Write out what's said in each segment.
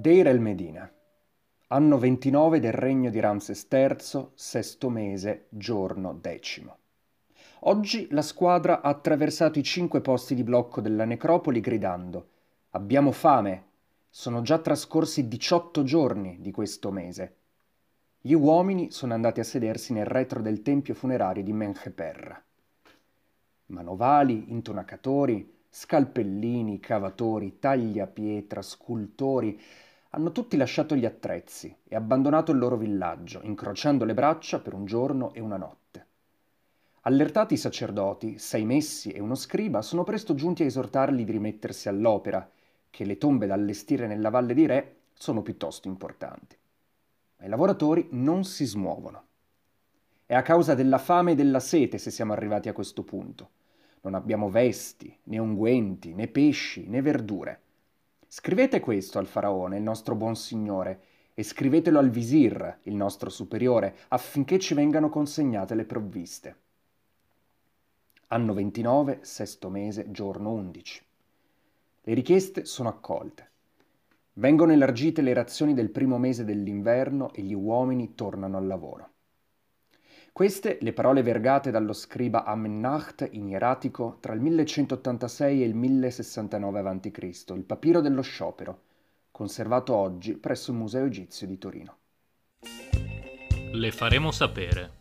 Deir el Medina. Anno 29 del regno di Ramses III, sesto mese, giorno decimo. Oggi la squadra ha attraversato i cinque posti di blocco della necropoli gridando Abbiamo fame. Sono già trascorsi 18 giorni di questo mese. Gli uomini sono andati a sedersi nel retro del tempio funerario di Mencheperra. Manovali, intonacatori, scalpellini, cavatori, tagliapietra, scultori, hanno tutti lasciato gli attrezzi e abbandonato il loro villaggio, incrociando le braccia per un giorno e una notte. Allertati i sacerdoti, sei messi e uno scriba, sono presto giunti a esortarli di rimettersi all'opera, che le tombe da allestire nella valle di Re sono piuttosto importanti. Ma i lavoratori non si smuovono. È a causa della fame e della sete se siamo arrivati a questo punto. Non abbiamo vesti, né unguenti, né pesci, né verdure. Scrivete questo al faraone, il nostro buon signore, e scrivetelo al visir, il nostro superiore, affinché ci vengano consegnate le provviste. Anno 29, sesto mese, giorno 11. Le richieste sono accolte. Vengono elargite le razioni del primo mese dell'inverno e gli uomini tornano al lavoro. Queste le parole vergate dallo scriba Amennacht in ieratico tra il 1186 e il 1069 a.C., il papiro dello sciopero, conservato oggi presso il Museo Egizio di Torino. Le faremo sapere.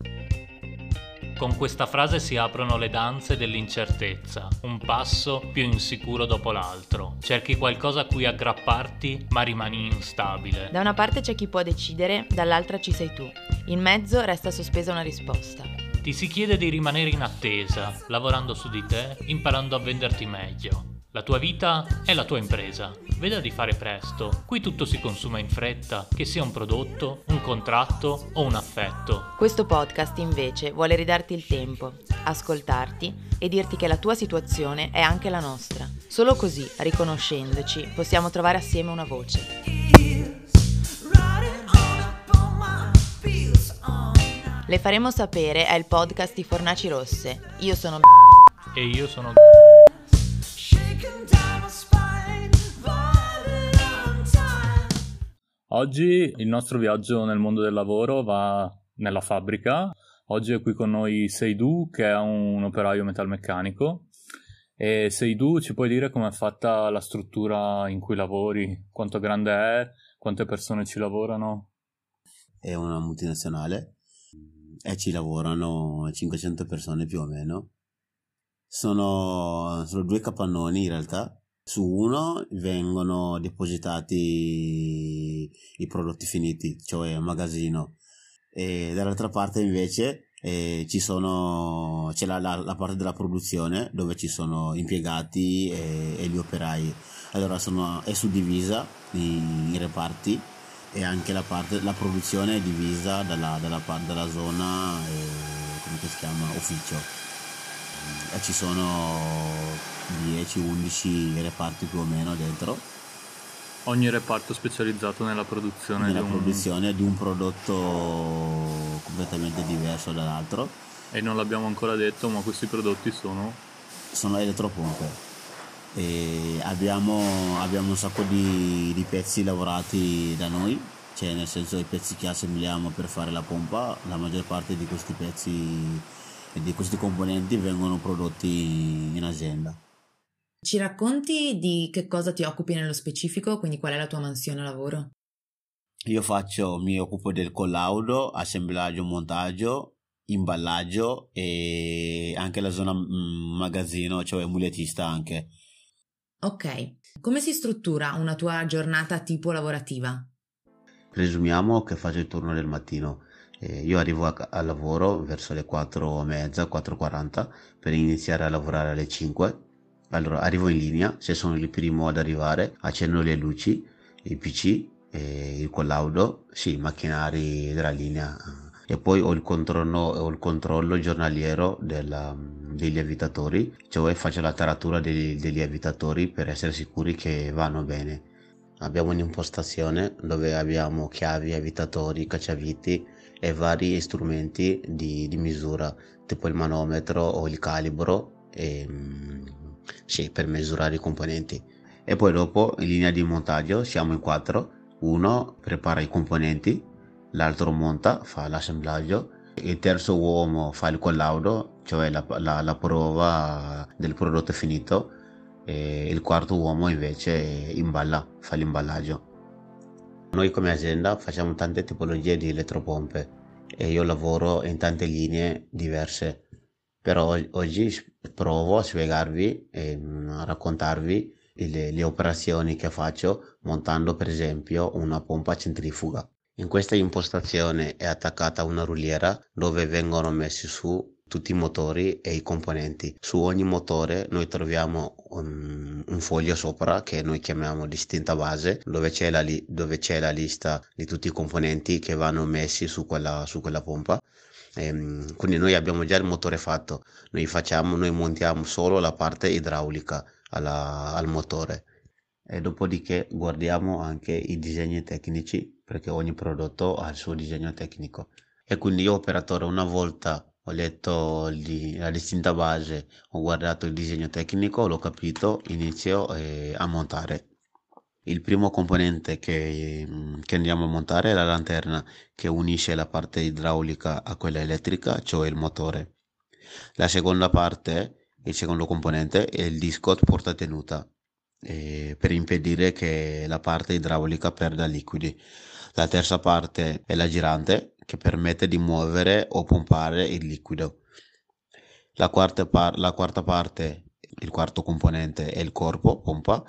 Con questa frase si aprono le danze dell'incertezza, un passo più insicuro dopo l'altro. Cerchi qualcosa a cui aggrapparti, ma rimani instabile. Da una parte c'è chi può decidere, dall'altra ci sei tu. In mezzo resta sospesa una risposta. Ti si chiede di rimanere in attesa, lavorando su di te, imparando a venderti meglio. La tua vita è la tua impresa. Veda di fare presto. Qui tutto si consuma in fretta, che sia un prodotto, un contratto o un affetto. Questo podcast invece vuole ridarti il tempo, ascoltarti e dirti che la tua situazione è anche la nostra. Solo così, riconoscendoci, possiamo trovare assieme una voce. Le faremo sapere è il podcast di Fornaci Rosse. Io sono E io sono Oggi il nostro viaggio nel mondo del lavoro va nella fabbrica. Oggi è qui con noi Seidu, che è un operaio metalmeccanico. E Seidu, ci puoi dire com'è fatta la struttura in cui lavori? Quanto grande è? Quante persone ci lavorano? È una multinazionale e ci lavorano 500 persone più o meno. Sono, sono due capannoni in realtà su uno vengono depositati i prodotti finiti, cioè il magazzino, e dall'altra parte invece eh, ci sono, c'è la, la, la, parte della produzione dove ci sono impiegati e, e gli operai. Allora sono, è suddivisa in, in, reparti e anche la, parte, la produzione è divisa dalla, dalla, dalla zona, eh, come si chiama, ufficio e ci sono 10-11 reparti più o meno dentro. Ogni reparto specializzato nella produzione, nella di, un... produzione di un prodotto completamente diverso dall'altro. E non l'abbiamo ancora detto, ma questi prodotti sono? Sono elettropompe. E abbiamo, abbiamo un sacco di, di pezzi lavorati da noi, cioè nel senso i pezzi che assembliamo per fare la pompa, la maggior parte di questi pezzi e di questi componenti vengono prodotti in azienda. Ci racconti di che cosa ti occupi nello specifico, quindi qual è la tua mansione lavoro? Io faccio, mi occupo del collaudo, assemblaggio, montaggio, imballaggio e anche la zona mm, magazzino, cioè muletista anche. Ok, come si struttura una tua giornata tipo lavorativa? Presumiamo che faccio il turno del mattino. Eh, io arrivo a, a, lavoro verso le 4.30, 4.40 per iniziare a lavorare alle 5 allora, arrivo in linea, se sono il primo ad arrivare, accendo le luci, il PC, il collaudo, sì, i macchinari della linea e poi ho il controllo, ho il controllo giornaliero della, degli avvitatori, cioè faccio la taratura degli, degli avvitatori per essere sicuri che vanno bene. Abbiamo un'impostazione dove abbiamo chiavi, avvitatori, cacciaviti e vari strumenti di, di misura, tipo il manometro o il calibro e sì, per misurare i componenti. E poi dopo in linea di montaggio siamo in quattro, Uno prepara i componenti, l'altro monta, fa l'assemblaggio, il terzo uomo fa il collaudo, cioè la, la, la prova del prodotto finito, e il quarto uomo invece imballa, fa l'imballaggio. Noi come azienda facciamo tante tipologie di elettropompe e io lavoro in tante linee diverse, però oggi provo a spiegarvi e a raccontarvi le, le operazioni che faccio montando per esempio una pompa centrifuga. In questa impostazione è attaccata una ruliera dove vengono messi su tutti i motori e i componenti. Su ogni motore noi troviamo un, un foglio sopra che noi chiamiamo distinta base dove c'è, la, dove c'è la lista di tutti i componenti che vanno messi su quella, su quella pompa. E, ehm, quindi noi abbiamo già il motore fatto, noi facciamo, noi montiamo solo la parte idraulica alla, al motore e dopodiché guardiamo anche i disegni tecnici perché ogni prodotto ha il suo disegno tecnico e quindi io operatore una volta ho letto la distinta base ho guardato il disegno tecnico l'ho capito inizio eh, a montare il primo componente che, che, andiamo a montare è la lanterna che unisce la parte idraulica a quella elettrica cioè il motore la seconda parte il secondo componente è il disco porta tenuta eh, per impedire che la parte idraulica perda liquidi. La terza parte è la girante che permette di muovere o pompare il liquido. La quarta, par- la quarta parte, il quarto componente è il corpo pompa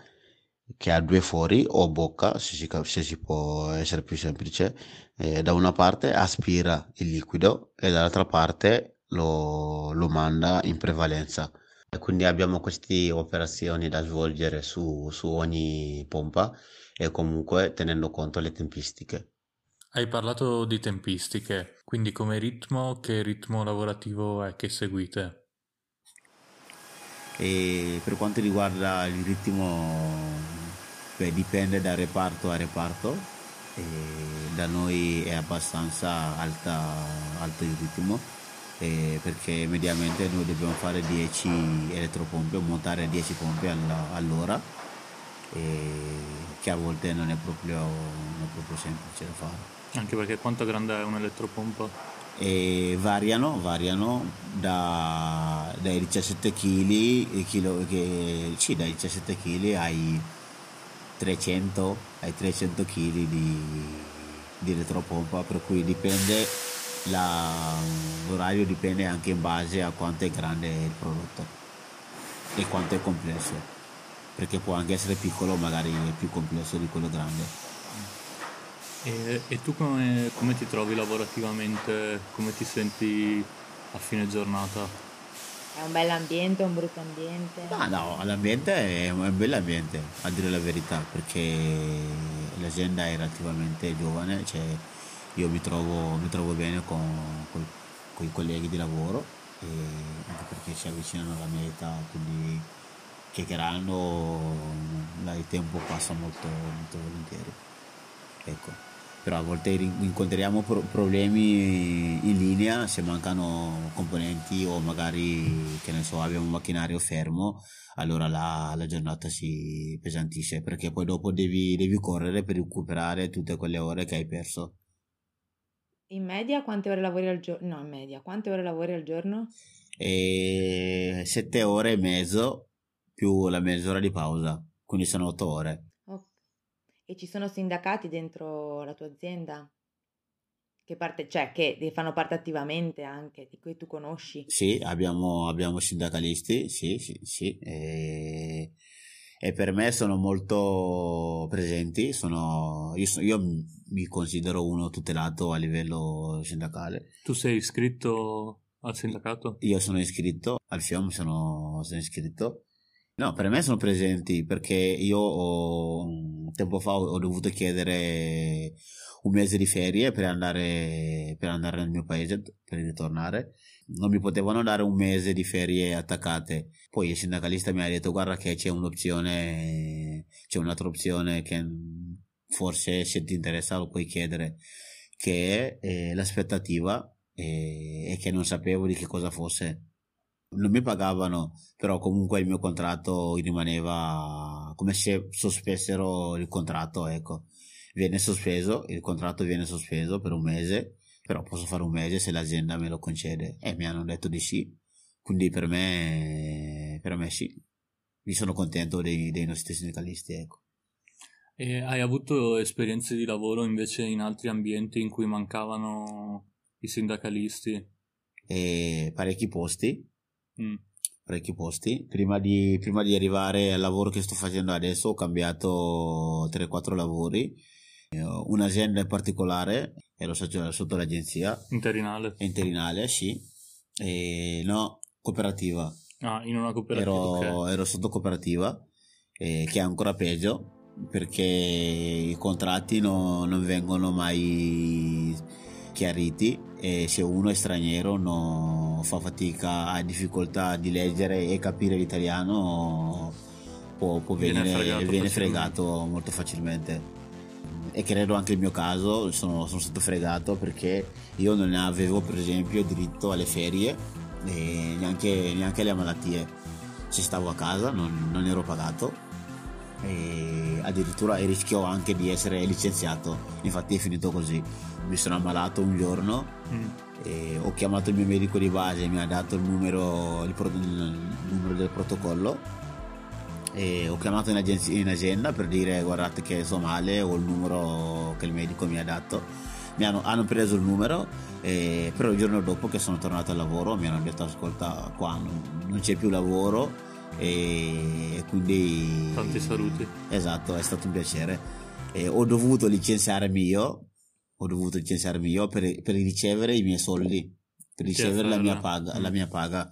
che ha due fori o bocca, se si, se si può essere più semplice. Eh, da una parte aspira il liquido e dall'altra parte lo, lo manda in prevalenza. Quindi abbiamo queste operazioni da svolgere su, su ogni pompa e comunque tenendo conto le tempistiche. Hai parlato di tempistiche, quindi come ritmo, che ritmo lavorativo è che seguite? E per quanto riguarda il ritmo, beh, dipende da reparto a reparto. E da noi è abbastanza alta, alto il ritmo perché mediamente noi dobbiamo fare 10 elettropompe, montare 10 pompe all'ora, che a volte non è, proprio, non è proprio semplice da fare. Anche perché quanto grande è un'elettropompa? E variano, variano da, dai 17 kg, chilo, che, sì, dai 17 kg ai 300, ai 300 kg di, di elettropompa, per cui dipende la, l'orario dipende anche in base a quanto è grande il prodotto e quanto è complesso perché può anche essere piccolo magari è più complesso di quello grande e, e tu come, come, ti trovi lavorativamente? Come ti senti a fine giornata? È un bel ambiente, un brutto ambiente? No, no, l'ambiente è un bel ambiente, a dire la verità, perché l'azienda è relativamente giovane, cioè io mi trovo, mi trovo bene con, con, con, i colleghi di lavoro anche perché si avvicinano alla mia età quindi chiacchierando il tempo passa molto, molto volentieri. Ecco però a volte incontriamo problemi in linea se mancano componenti o magari che ne so abbiamo un macchinario fermo allora la, la giornata si pesantisce perché poi dopo devi, devi correre per recuperare tutte quelle ore che hai perso in media quante ore lavori al giorno? No, in media, quante ore lavori al giorno? E sette ore e mezzo più la mezz'ora di pausa, quindi sono otto ore. E ci sono sindacati dentro la tua azienda? Che, parte, cioè, che fanno parte attivamente anche, di cui tu conosci? Sì, abbiamo, abbiamo sindacalisti, sì, sì, sì. E e per me sono molto presenti, sono, io, io, mi considero uno tutelato a livello sindacale. Tu sei iscritto al sindacato? Io sono iscritto, al FIOM sono, sono iscritto. No, per me sono presenti perché io ho, tempo fa ho dovuto chiedere un mese di ferie per andare, per andare nel mio paese, per ritornare non mi potevano dare un mese di ferie attaccate. Poi il sindacalista mi ha detto guarda che c'è un'opzione, c'è un'altra opzione che forse se ti interessa lo puoi chiedere, che è eh, l'aspettativa e, e che non sapevo di che cosa fosse. Non mi pagavano, però comunque il mio contratto rimaneva come se sospessero il contratto, ecco. viene sospeso, il contratto viene sospeso per un mese, però posso fare un mese se l'azienda me lo concede e mi hanno detto di sì, quindi per me, per me sì, mi sono contento dei, dei nostri sindacalisti. Ecco. E hai avuto esperienze di lavoro invece in altri ambienti in cui mancavano i sindacalisti? E parecchi posti. Mm. Parecchi posti. Prima di, prima di arrivare al lavoro che sto facendo adesso ho cambiato 3-4 lavori. Un'azienda in particolare, ero sotto l'agenzia. Interinale? Interinale, sì. E, no, cooperativa. Ah, in una cooperativa. Ero, okay. ero sotto cooperativa, eh, che è ancora peggio perché i contratti no, non vengono mai chiariti e se uno è straniero no, fa fatica, ha difficoltà di leggere e capire l'italiano può, può Viene venire, fregato viene facilmente. fregato molto facilmente. E credo anche il mio caso sono, sono stato fregato perché io non avevo per esempio diritto alle ferie e neanche, neanche alle malattie. Se stavo a casa non, non ero pagato e addirittura rischio anche di essere licenziato. Infatti è finito così. Mi sono ammalato un giorno Mm. e ho chiamato il mio medico di base mi ha dato il numero, il pro- il numero del protocollo e ho chiamato in, agenzia, in azienda per dire guardate che sto male ho il numero che il medico mi ha dato. Mi hanno, hanno preso il numero e, però il giorno dopo che sono tornato al lavoro mi hanno detto ascolta qua non, non c'è più lavoro e quindi Tanti saluti. esatto è stato un piacere e ho dovuto licenziarmi io ho dovuto licenziarmi io per, per ricevere i miei soldi per ricevere la mia paga, la Mm. mia paga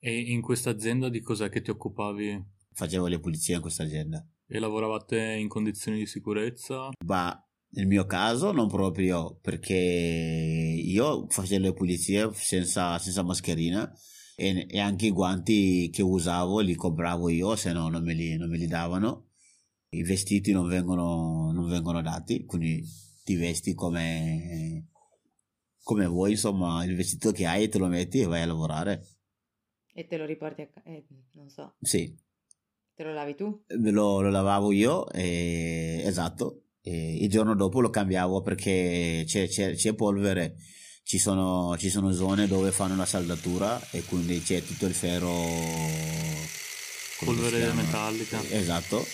E in questa azienda di cos'è che ti occupavi? facevo le pulizie in questa azienda E lavoravate in condizioni di sicurezza? ma nel mio caso non proprio perché io facevo le pulizie senza, senza mascherina e, e anche i guanti che usavo li compravo io se no non me li, non me li davano. I vestiti non vengono, non vengono dati quindi ti vesti come come vuoi insomma il vestito che hai te lo metti e vai a lavorare. E te lo riporti a casa, non so, sì. Te lo lavi tu? lo, lo lavavo io e, esatto e il giorno dopo lo cambiavo perché c'è, c'è, c'è polvere ci sono, ci sono zone dove fanno la saldatura e quindi c'è tutto il ferro Polvere metallica. esatto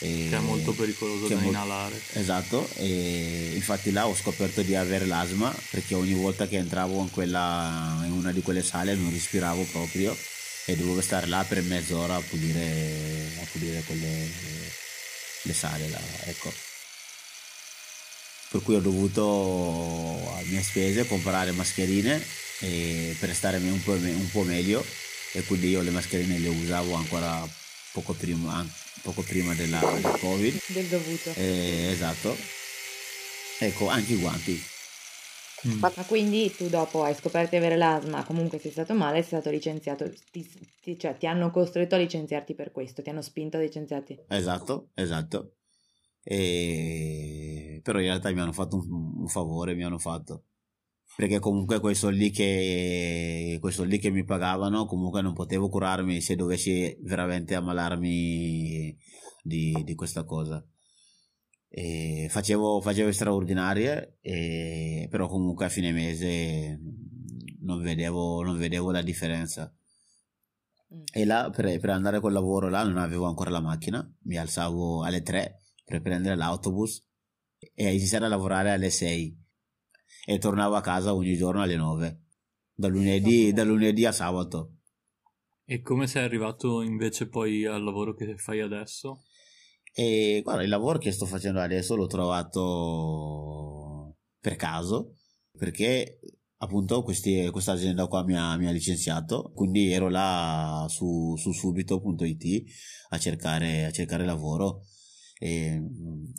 e- Che è molto pericoloso da inalare. esatto e infatti là ho scoperto di avere l'asma perché ogni volta che entravo in, quella, in una di quelle sale non respiravo proprio e dovevo stare là per mezz'ora a pulire, a pulire quelle le sale là, ecco per cui ho dovuto a mie spese comprare mascherine per stare un po', un po' meglio e quindi io le mascherine le usavo ancora poco prima, poco prima della, del covid Del dovuto. eh, esatto. Ecco, anche i guanti. Mm. Ma quindi tu dopo hai scoperto di avere l'asma, comunque sei stato male, sei stato licenziato, ti, ti- cioè ti hanno costretto a licenziarti per questo, ti hanno spinto a licenziarti. Esatto, esatto. E... Però in realtà mi hanno fatto un, un favore, mi hanno fatto. Perché comunque quei soldi, che, quei soldi che mi pagavano, comunque non potevo curarmi se dovessi veramente ammalarmi di, di questa cosa. E facevo, facevo straordinarie, e- però comunque a fine mese non vedevo, non vedevo la differenza. Mm. E là per, per andare col lavoro là non avevo ancora la macchina, mi alzavo alle 3 per prendere l'autobus e iniziare a lavorare alle 6 e tornavo a casa ogni giorno alle 9, da lunedì, da lunedì a sabato. E come sei arrivato invece poi al lavoro che fai adesso? E guarda, il lavoro che sto facendo adesso l'ho trovato per caso perché appunto questi, questa azienda qua mi ha, mi ha licenziato, quindi ero là su, su subito.it a cercare, a cercare lavoro. E,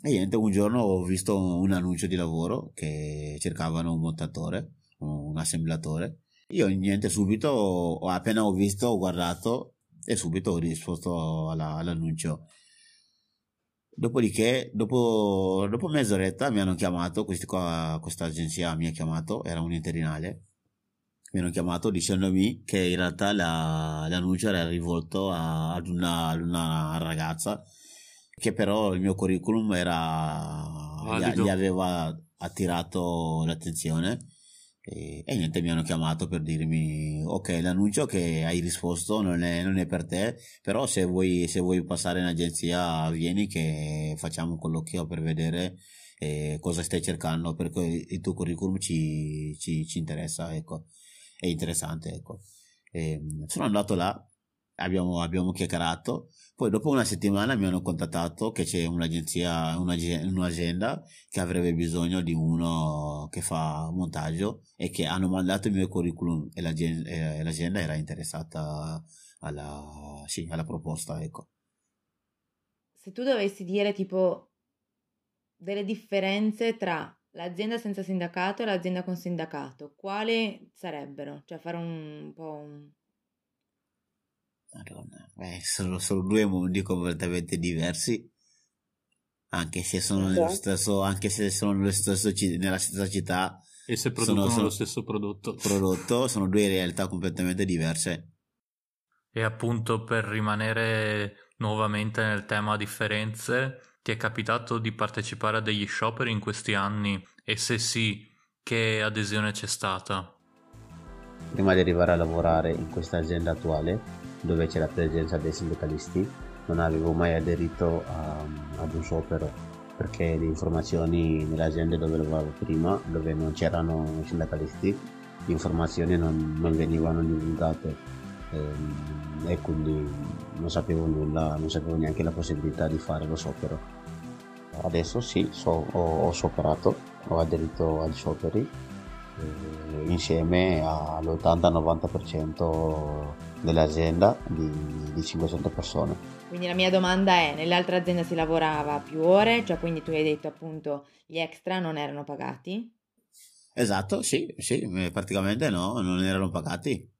e niente, un giorno ho visto un annuncio di lavoro che cercavano un montatore, un assemblatore. Io niente, subito, appena ho visto, ho guardato e subito ho risposto alla- all'annuncio. Dopodiché, dopo, dopo mezz'oretta mi hanno chiamato, qua, questa agenzia mi ha chiamato, era un interinale, mi hanno chiamato dicendomi che in realtà la- l'annuncio era rivolto a- ad una, ad una ragazza che però il mio curriculum era, gli, gli aveva attirato l'attenzione e, e, niente mi hanno chiamato per dirmi ok l'annuncio che hai risposto non è, non è per te però se vuoi, se vuoi, passare in agenzia vieni che facciamo un colloquio per vedere eh, cosa stai cercando perché il tuo curriculum ci, ci, ci interessa ecco è interessante ecco e, sono andato là abbiamo, abbiamo chiacchierato. Poi dopo una settimana mi hanno contattato che c'è un'agenzia, un'azienda che avrebbe bisogno di uno che fa montaggio e che hanno mandato il mio curriculum e l'azienda, era interessata alla, sì, alla proposta. Ecco. Se tu dovessi dire tipo delle differenze tra l'azienda senza sindacato e l'azienda con sindacato, quali sarebbero? Cioè fare un po' un Madonna, beh, sono, sono due mondi completamente diversi. Anche se sono nello esatto. stesso, anche se sono nello stesso, nella stessa città. E se producono sono, sono lo stesso prodotto. Prodotto, sono due realtà completamente diverse. E appunto per rimanere nuovamente nel tema differenze, ti è capitato di partecipare a degli scioperi in questi anni? E se sì, che adesione c'è stata? Prima di arrivare a lavorare in questa azienda attuale, dove c'è la presenza dei sindacalisti, non avevo mai aderito a, ad un sciopero perché le informazioni nelle aziende dove lavoravo prima, dove non c'erano sindacalisti, le informazioni non, non venivano divulgate e, ehm, e, quindi non sapevo nulla, non sapevo neanche la possibilità di fare lo sciopero. Adesso sì, so, ho, ho scioperato, ho aderito agli scioperi eh, insieme all'80-90% dell'azienda di, di 500 persone. Quindi la mia domanda è, nell'altra azienda si lavorava più ore, cioè quindi tu hai detto appunto gli extra non erano pagati? Esatto, sì, sì, eh, praticamente no, non erano pagati.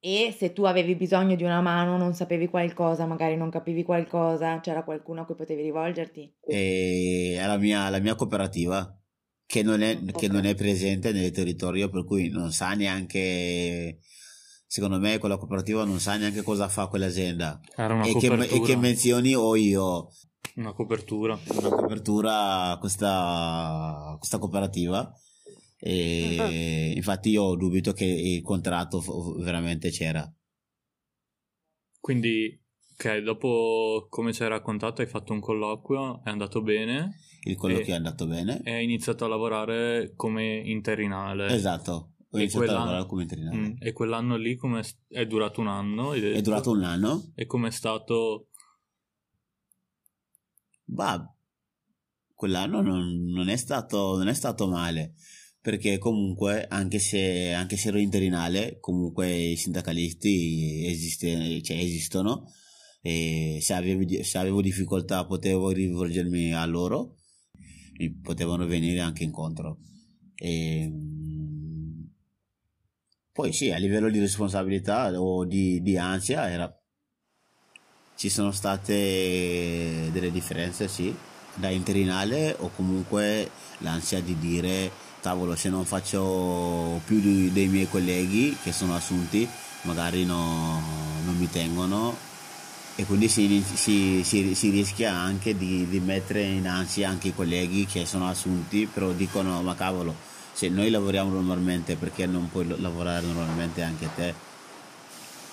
E se tu avevi bisogno di una mano, non sapevi qualcosa, magari non capivi qualcosa, c'era qualcuno a cui potevi rivolgerti? E la mia, la mia cooperativa, che non, è, okay. che non è presente nel territorio, per cui non sa neanche secondo me quella cooperativa non sa neanche cosa fa quell'azienda. E che, e che menzioni ho io? Una copertura. Una copertura questa, questa cooperativa. E uh-huh. infatti io dubito che il contratto veramente c'era. Quindi ok dopo come ci hai raccontato hai fatto un colloquio è andato bene? Il colloquio è andato bene. e hai iniziato a lavorare come interinale. Esatto ho iniziato a lavorare come veterinario. Mm, e quell'anno lì come è durato un anno? È durato un anno. E com'è stato? Bah, quell'anno non, non, è stato, non è stato male perché comunque anche se, anche se ero interinale comunque i sindacalisti esiste, cioè, esistono e se avevo, se avevo difficoltà potevo rivolgermi a loro mi potevano venire anche incontro e, poi sì, a livello di responsabilità o di, di ansia era... ci sono state delle differenze, sì, da interinale o comunque l'ansia di dire cavolo se non faccio più di, dei miei colleghi che sono assunti magari no, non mi tengono. E quindi si, si, si, si rischia anche di, di, mettere in ansia anche i colleghi che sono assunti però dicono ma cavolo se noi lavoriamo normalmente perché non puoi lavorare normalmente anche te?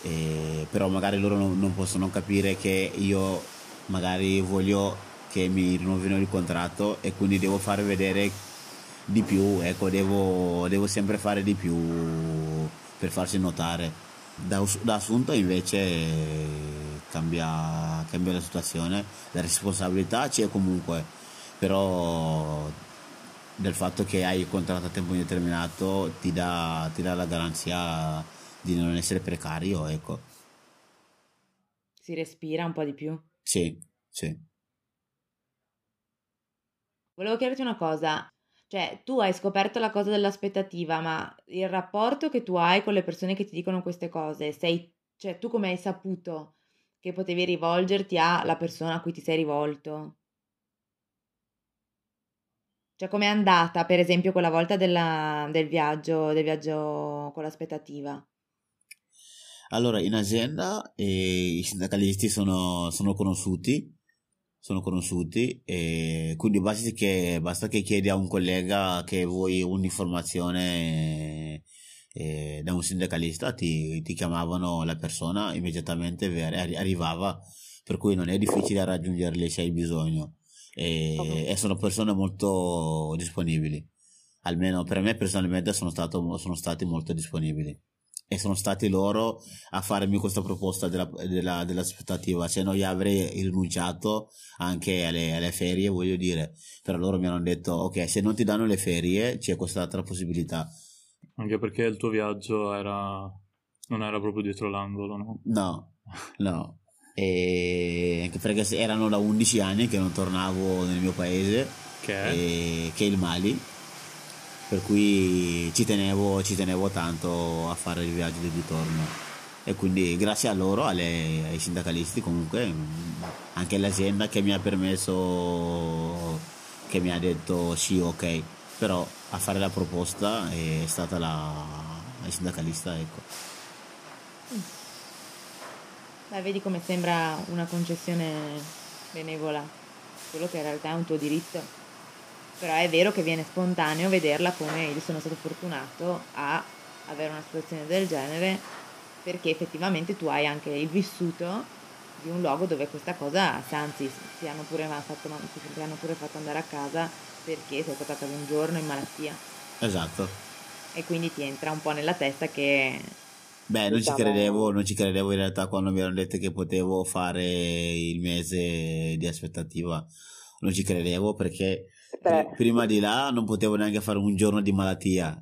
E, però magari loro non, non, possono capire che io magari voglio che mi rinnovino il contratto e quindi devo far vedere di più ecco devo, devo sempre fare di più per farsi notare. Da, da assunto invece cambia, cambia la situazione la responsabilità c'è comunque però del fatto che hai il contratto a tempo indeterminato ti dà, ti dà la garanzia di non essere precario, ecco. Si respira un po' di più? Sì, sì. Volevo chiederti una cosa, cioè tu hai scoperto la cosa dell'aspettativa, ma il rapporto che tu hai con le persone che ti dicono queste cose, sei, cioè tu come hai saputo che potevi rivolgerti alla persona a cui ti sei rivolto? Cioè, com'è andata, per esempio, quella volta della, del, viaggio, del viaggio con l'aspettativa? Allora, in azienda eh, i sindacalisti sono, sono conosciuti sono conosciuti e quindi basta che, basta che chiedi a un collega che vuoi un'informazione eh, da un sindacalista ti, ti, chiamavano la persona immediatamente arrivava per cui non è difficile raggiungerli se hai bisogno e, okay. e sono persone molto disponibili. Almeno per me personalmente sono, stato, sono stati molto disponibili. E sono stati loro a farmi questa proposta della, della, dell'aspettativa. Se no io avrei rinunciato anche alle, alle, ferie voglio dire. Però loro mi hanno detto ok se non ti danno le ferie c'è quest'altra possibilità. Anche perché il tuo viaggio era non era proprio dietro l'angolo no? no no e anche perché erano da 11 anni che non tornavo nel mio paese che è, che è il Mali. Per cui ci tenevo, ci tenevo tanto a fare il viaggio di ritorno. E quindi grazie a loro, alle, ai sindacalisti comunque, anche l'azienda che mi ha permesso, che mi ha detto sì ok, però a fare la proposta è stata la, la sindacalista ecco. Beh, vedi come sembra una concessione benevola, quello che in realtà è un tuo diritto però è vero che viene spontaneo vederla come io sono stato fortunato a avere una situazione del genere perché effettivamente tu hai anche il vissuto di un luogo dove questa cosa, anzi ti hanno pure fatto, ti hanno pure fatto andare a casa perché sei stato a casa un giorno in malattia. Esatto. E quindi ti entra un po' nella testa che... Beh, non ci, credevo, non ci credevo in realtà quando mi hanno detto che potevo fare il mese di aspettativa. Non ci credevo perché Beh. prima di là non potevo neanche fare un giorno di malattia.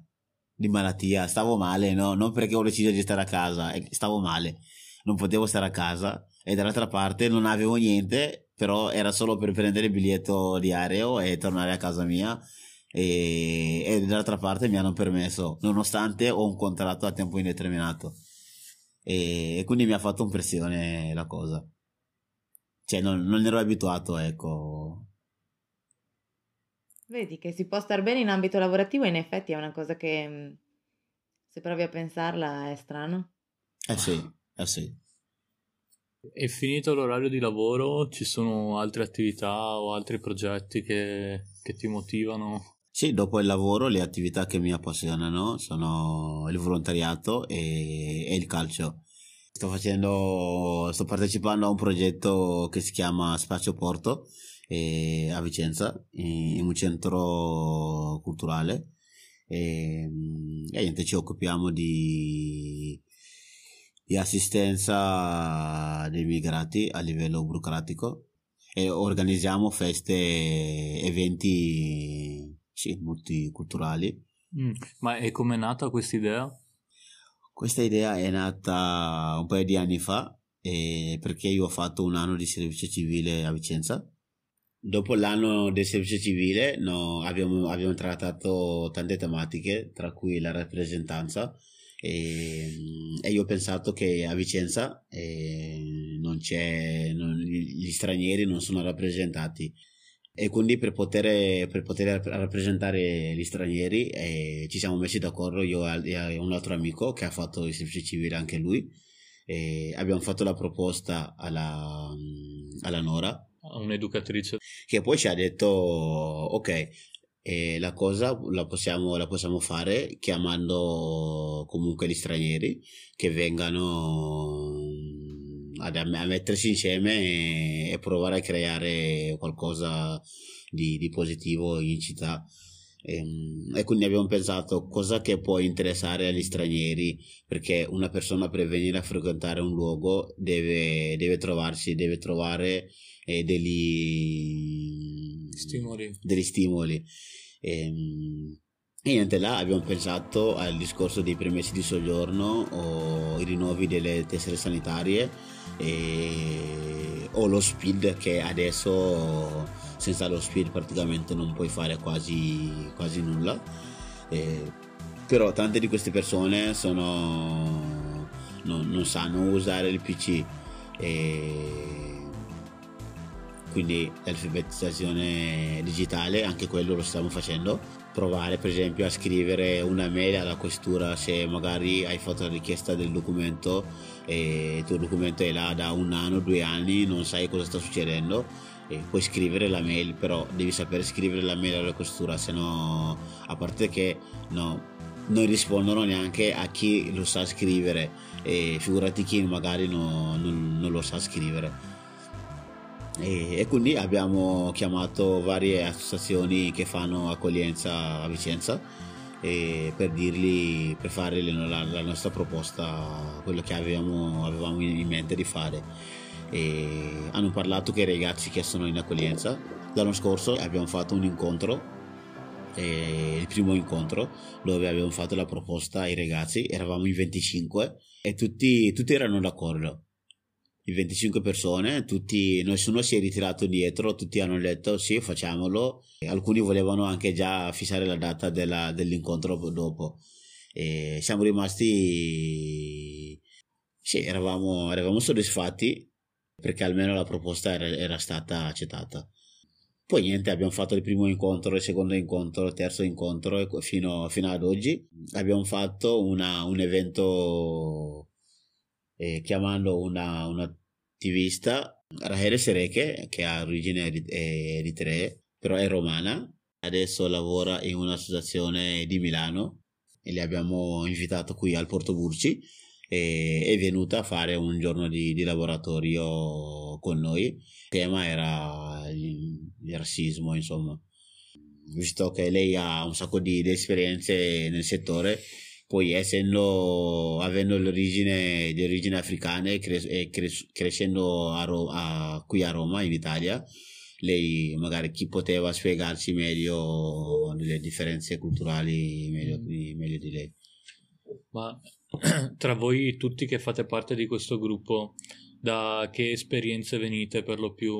Di malattia, stavo male, no? Non perché ho deciso di stare a casa, stavo male, non potevo stare a casa e dall'altra parte non avevo niente, però era solo per prendere il biglietto di aereo e tornare a casa mia. E, e dall'altra parte mi hanno permesso, nonostante ho un contratto a tempo indeterminato. E, e quindi mi ha fatto impressione la cosa. Cioè, non, non ero abituato, ecco, Vedi che si può star bene in ambito lavorativo, in effetti è una cosa che mm, se provi a pensarla è strano. Eh sì, eh sì. E finito l'orario di lavoro, ci sono altre attività o altri progetti che, che ti motivano? Sì, dopo il lavoro le attività che mi appassionano sono il volontariato e, e il calcio. Sto facendo, sto partecipando a un progetto che si chiama Spazio Porto, eh, a Vicenza in, un centro culturale e, e niente ci occupiamo di, di assistenza dei migrati a livello burocratico e organizziamo feste eventi sì, multiculturali mm, ma è come è nata questa idea? Questa idea è nata un paio di anni fa eh, perché io ho fatto un anno di servizio civile a Vicenza. Dopo l'anno del servizio civile no, abbiamo, abbiamo, trattato tante tematiche, tra cui la rappresentanza, e, e io ho pensato che a Vicenza eh, non c'è, non, gli stranieri non sono rappresentati e quindi per poter, per poter rappresentare gli stranieri eh, ci siamo messi d'accordo io e un altro amico che ha fatto il servizio civile anche lui e abbiamo fatto la proposta alla, alla Nora. Un'educatrice. Che poi ci ha detto ok e la cosa la possiamo, la possiamo fare chiamando comunque gli stranieri che vengano ad, a mettersi insieme e, e, provare a creare qualcosa di, di positivo in città. E, ehm, e, quindi abbiamo pensato cosa che può interessare agli stranieri perché una persona per venire a frequentare un luogo deve, deve trovarsi deve trovare eh, degli stimoli, degli stimoli. E, ehm, e niente, là abbiamo pensato al discorso dei permessi di soggiorno o i rinnovi delle tessere sanitarie e, o lo speed che adesso senza lo speed praticamente non puoi fare quasi, quasi nulla. E, però tante di queste persone sono, non, non sanno usare il PC e quindi l'alfabetizzazione digitale, anche quello lo stiamo facendo. Provare per esempio a scrivere una mail alla questura se magari hai fatto la richiesta del documento e il tuo documento è là da un anno, due anni, non sai cosa sta succedendo puoi scrivere la mail, però devi sapere scrivere la mail alla questura, se no a parte che no, non rispondono neanche a chi lo sa scrivere e figurati chi magari no, non, non lo sa scrivere e, e, quindi abbiamo chiamato varie associazioni che fanno accoglienza a Vicenza per dirgli per fare la, la, nostra proposta quello che avevamo, avevamo in mente di fare. E hanno parlato che i ragazzi che sono in accoglienza l'anno scorso abbiamo fatto un incontro il primo incontro dove abbiamo fatto la proposta ai ragazzi eravamo in 25 e tutti, tutti erano d'accordo di 25 persone, tutti, nessuno si è ritirato dietro, tutti hanno detto sì, facciamolo. Alcuni volevano anche già fissare la data della, dell'incontro dopo. E siamo rimasti, sì, eravamo, eravamo soddisfatti perché almeno la proposta era, era stata accettata. Poi niente, abbiamo fatto il primo incontro, il secondo incontro, il terzo incontro fino, fino ad oggi. Abbiamo fatto una, un evento eh, chiamando una, una attivista Rahele Sereke che ha origine eritree però è romana adesso lavora in un'associazione di Milano e le abbiamo invitato qui al Porto Burci e è venuta a fare un giorno di, di laboratorio con noi. Il tema era il, il razzismo insomma. Visto che lei ha un sacco di, di esperienze nel settore poi essendo avendo l'origine di origine africana e, cre- e cre- crescendo a Ro- a, qui a Roma in Italia lei magari chi poteva spiegarci meglio le differenze culturali meglio, mm. meglio di lei ma tra voi tutti che fate parte di questo gruppo da che esperienze venite per lo più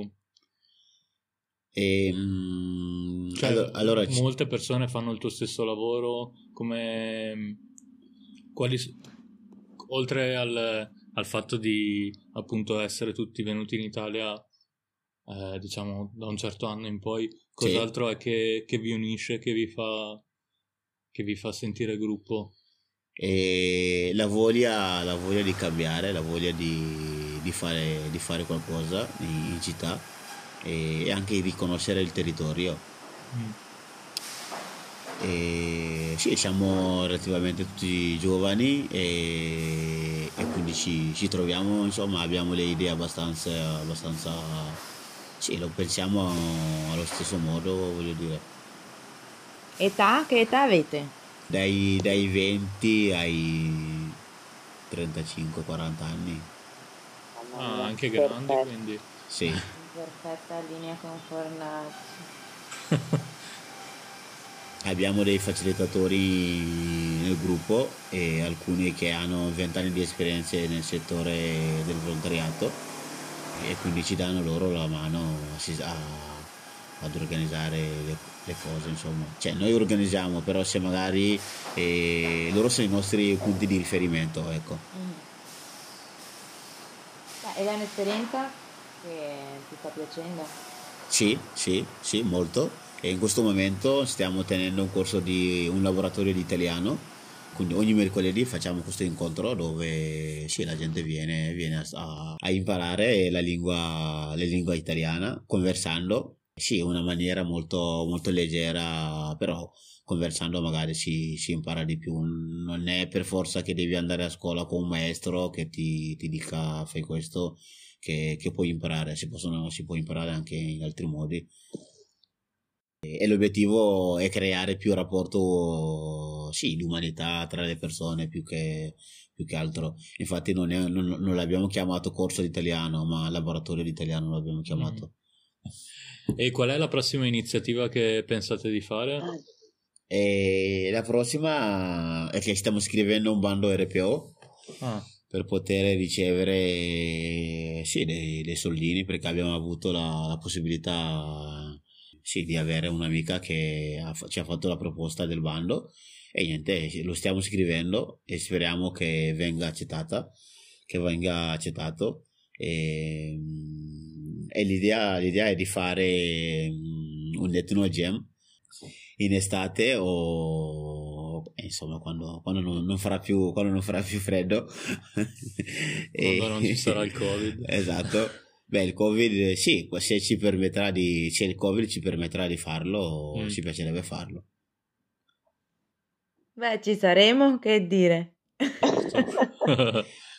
e, ehm, cioè, allora, allora, molte persone fanno il tuo stesso lavoro come quali, oltre al, al, fatto di appunto essere tutti venuti in Italia, eh, diciamo da un certo anno in poi, cos'altro sì. è che, che, vi unisce, che vi fa, che vi fa sentire gruppo? E la voglia, la voglia di cambiare, la voglia di, di, fare, di fare, qualcosa in, città e anche di conoscere il territorio. Mm. E sì, siamo relativamente tutti giovani e, e quindi ci, ci, troviamo, insomma, abbiamo le idee abbastanza, abbastanza sì, lo pensiamo allo stesso modo, voglio dire. Età? Che età avete? Dai, dai 20 ai 35-40 anni. Ah, anche grandi, quindi. Sì. Perfetta linea con abbiamo dei facilitatori nel gruppo e alcuni che hanno 20 anni di esperienza nel settore del volontariato e quindi ci danno loro la mano a, ad organizzare le, le, cose insomma cioè noi organizziamo però se magari eh, loro sono i nostri punti di riferimento ecco mm. ed è un'esperienza che ti sta piacendo? sì sì sì molto e in questo momento stiamo tenendo un corso di un laboratorio di italiano. Quindi ogni mercoledì facciamo questo incontro dove sì, la gente viene, viene a, a, imparare la lingua, la lingua italiana conversando. Sì, in una maniera molto, molto leggera però conversando magari si, si, impara di più. Non è per forza che devi andare a scuola con un maestro che ti, ti dica fai questo che, che puoi imparare. Si, possono, si può imparare anche in altri modi e l'obiettivo è creare più rapporto, sì, di umanità tra le persone più che, più che altro. Infatti non, è, non, non, l'abbiamo chiamato corso di italiano, ma laboratorio di italiano l'abbiamo chiamato. E qual è la prossima iniziativa che pensate di fare? E la prossima è che stiamo scrivendo un bando RPO ah. per poter ricevere sì, dei, dei, soldini perché abbiamo avuto la, la possibilità sì, di avere un'amica che ha, ci ha fatto la proposta del bando e niente, lo stiamo scrivendo e speriamo che venga accettata, che venga accettato. E, e l'idea, l'idea, è di fare mm, un Nettuno Gem in estate o insomma quando, quando, non, non, farà più, quando non farà più freddo. E... quando non ci sarà il covid. Esatto beh il covid sì se ci permetterà di se il covid ci permetterà di farlo mm. ci piacerebbe farlo. Beh ci saremo che dire.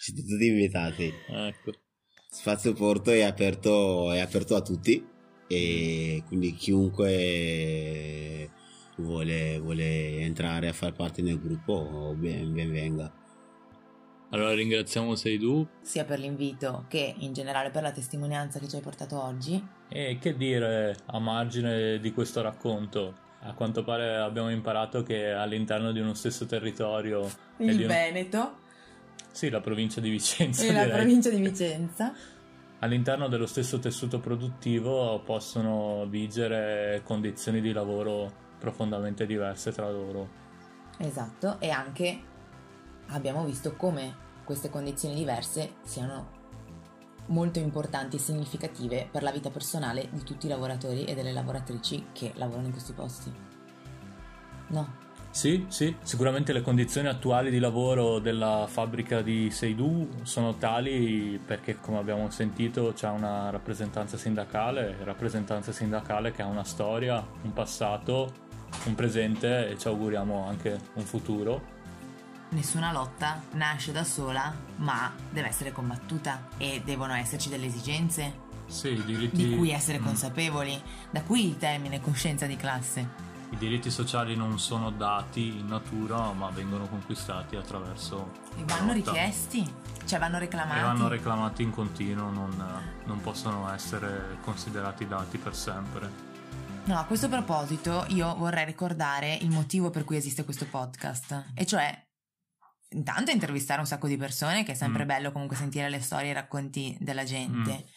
Siete tutti invitati. Ecco. Spazio Porto è aperto, è aperto a tutti e quindi chiunque vuole, vuole entrare a far parte del gruppo ben, ben venga. Allora ringraziamo Seidu sia per l'invito che in generale per la testimonianza che ci hai portato oggi. E che dire a margine di questo racconto? A quanto pare abbiamo imparato che all'interno di uno stesso territorio il Veneto sì, la provincia di Vicenza. E la provincia di Vicenza. All'interno dello stesso tessuto produttivo possono vigere condizioni di lavoro profondamente diverse tra loro. Esatto, e anche abbiamo visto come queste condizioni diverse siano molto importanti e significative per la vita personale di tutti i lavoratori e delle lavoratrici che lavorano in questi posti. No? Sì, sì, sicuramente le condizioni attuali di lavoro della fabbrica di Seidu sono tali perché come abbiamo sentito c'è una rappresentanza sindacale, rappresentanza sindacale che ha una storia, un passato, un presente e ci auguriamo anche un futuro. Nessuna lotta nasce da sola, ma deve essere combattuta e devono esserci delle esigenze sì, diritti... di cui essere mm. consapevoli, da qui il termine coscienza di classe i diritti sociali non sono dati in natura, ma vengono conquistati attraverso. E vanno richiesti, cioè vanno reclamati. E vanno reclamati in continuo, non, non possono essere considerati dati per sempre. No, a questo proposito io vorrei ricordare il motivo per cui esiste questo podcast, e cioè intanto intervistare un sacco di persone, che è sempre mm. bello comunque sentire le storie e i racconti della gente, mm.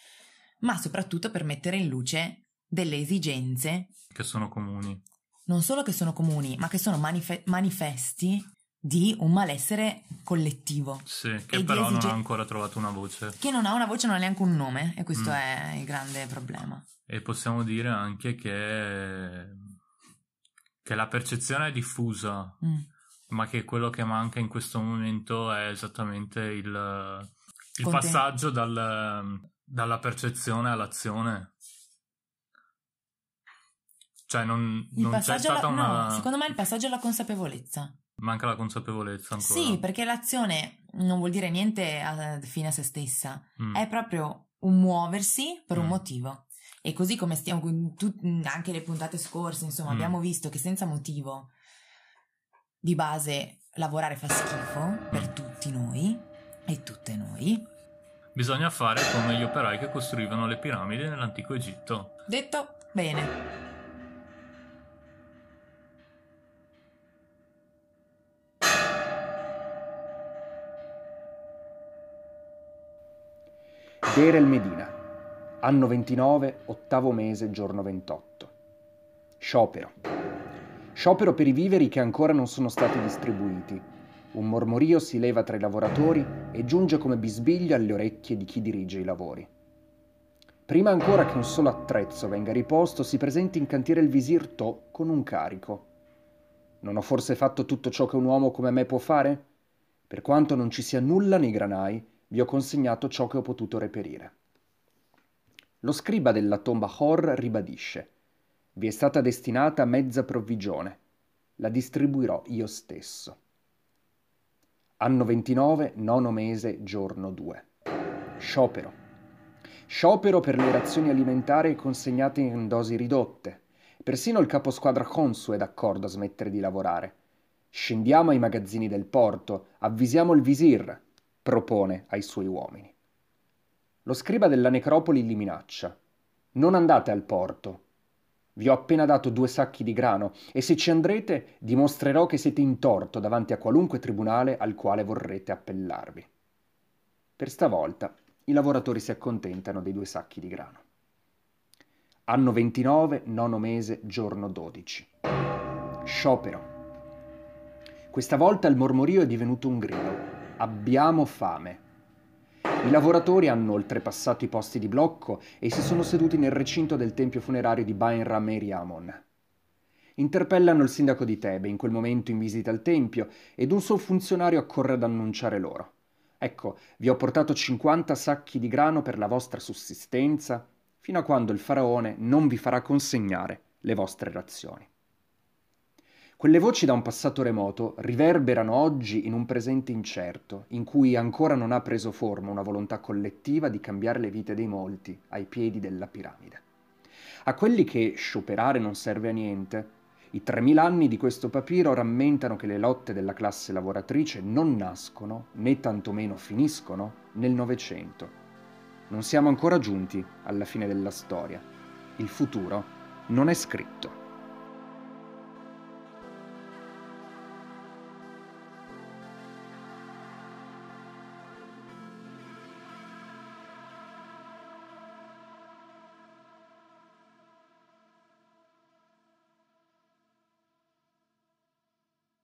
ma soprattutto per mettere in luce delle esigenze che sono comuni non solo che sono comuni, ma che sono manife- manifesti di un malessere collettivo. Sì, che però esige- non ha ancora trovato una voce. Che non ha una voce, non ha neanche un nome, e questo mm. è il grande problema. E possiamo dire anche che, che la percezione è diffusa, mm. Ma che quello che manca in questo momento è esattamente il, il passaggio dal, dalla percezione all'azione. Cioè, non, non c'è stata alla, una. No, secondo me il passaggio alla consapevolezza. Manca la consapevolezza ancora. Sì, perché l'azione non vuol dire niente a, fine a se stessa, mm. è proprio un muoversi per mm. un motivo. E così come stiamo tu, anche le puntate scorse, insomma, mm. abbiamo visto che senza motivo di base lavorare fa schifo per tutti noi e tutte noi. Bisogna fare come gli operai che costruivano le piramidi nell'antico Egitto. Detto bene. Deir el Medina, anno 29, ottavo mese, giorno 28. Sciopero. Sciopero per i viveri che ancora non sono stati distribuiti. Un mormorio si leva tra i lavoratori e giunge come bisbiglio alle orecchie di chi dirige i lavori. Prima ancora che un solo attrezzo venga riposto, si presenta in cantiere il visir To con un carico. Non ho forse fatto tutto ciò che un uomo come me può fare? Per quanto non ci sia nulla nei granai, vi ho consegnato ciò che ho potuto reperire. Lo scriba della tomba Hor ribadisce: Vi è stata destinata mezza provvigione. La distribuirò io stesso. Anno 29, nono mese, giorno 2. Sciopero. Sciopero per le razioni alimentari consegnate in dosi ridotte. Persino il caposquadra Consu è d'accordo a smettere di lavorare. Scendiamo ai magazzini del porto, avvisiamo il visir, propone ai suoi uomini. Lo scriba della necropoli li minaccia. Non andate al porto. Vi ho appena dato due sacchi di grano e se ci andrete dimostrerò che siete in torto davanti a qualunque tribunale al quale vorrete appellarvi. Per stavolta i lavoratori si accontentano dei due sacchi di grano. Anno 29, nono mese, giorno 12. Sciopero. Questa volta il mormorio è divenuto un grido. Abbiamo fame. I lavoratori hanno oltrepassato i posti di blocco e si sono seduti nel recinto del tempio funerario di Bainra Meriamon. Interpellano il sindaco di Tebe, in quel momento in visita al tempio, ed un suo funzionario accorre ad annunciare loro. Ecco, vi ho portato 50 sacchi di grano per la vostra sussistenza, fino a quando il faraone non vi farà consegnare le vostre razioni. Quelle voci da un passato remoto riverberano oggi in un presente incerto, in cui ancora non ha preso forma una volontà collettiva di cambiare le vite dei molti ai piedi della piramide. A quelli che scioperare non serve a niente, i 3000 anni di questo papiro rammentano che le lotte della classe lavoratrice non nascono, né tantomeno finiscono, nel Novecento. Non siamo ancora giunti alla fine della storia. Il futuro non è scritto.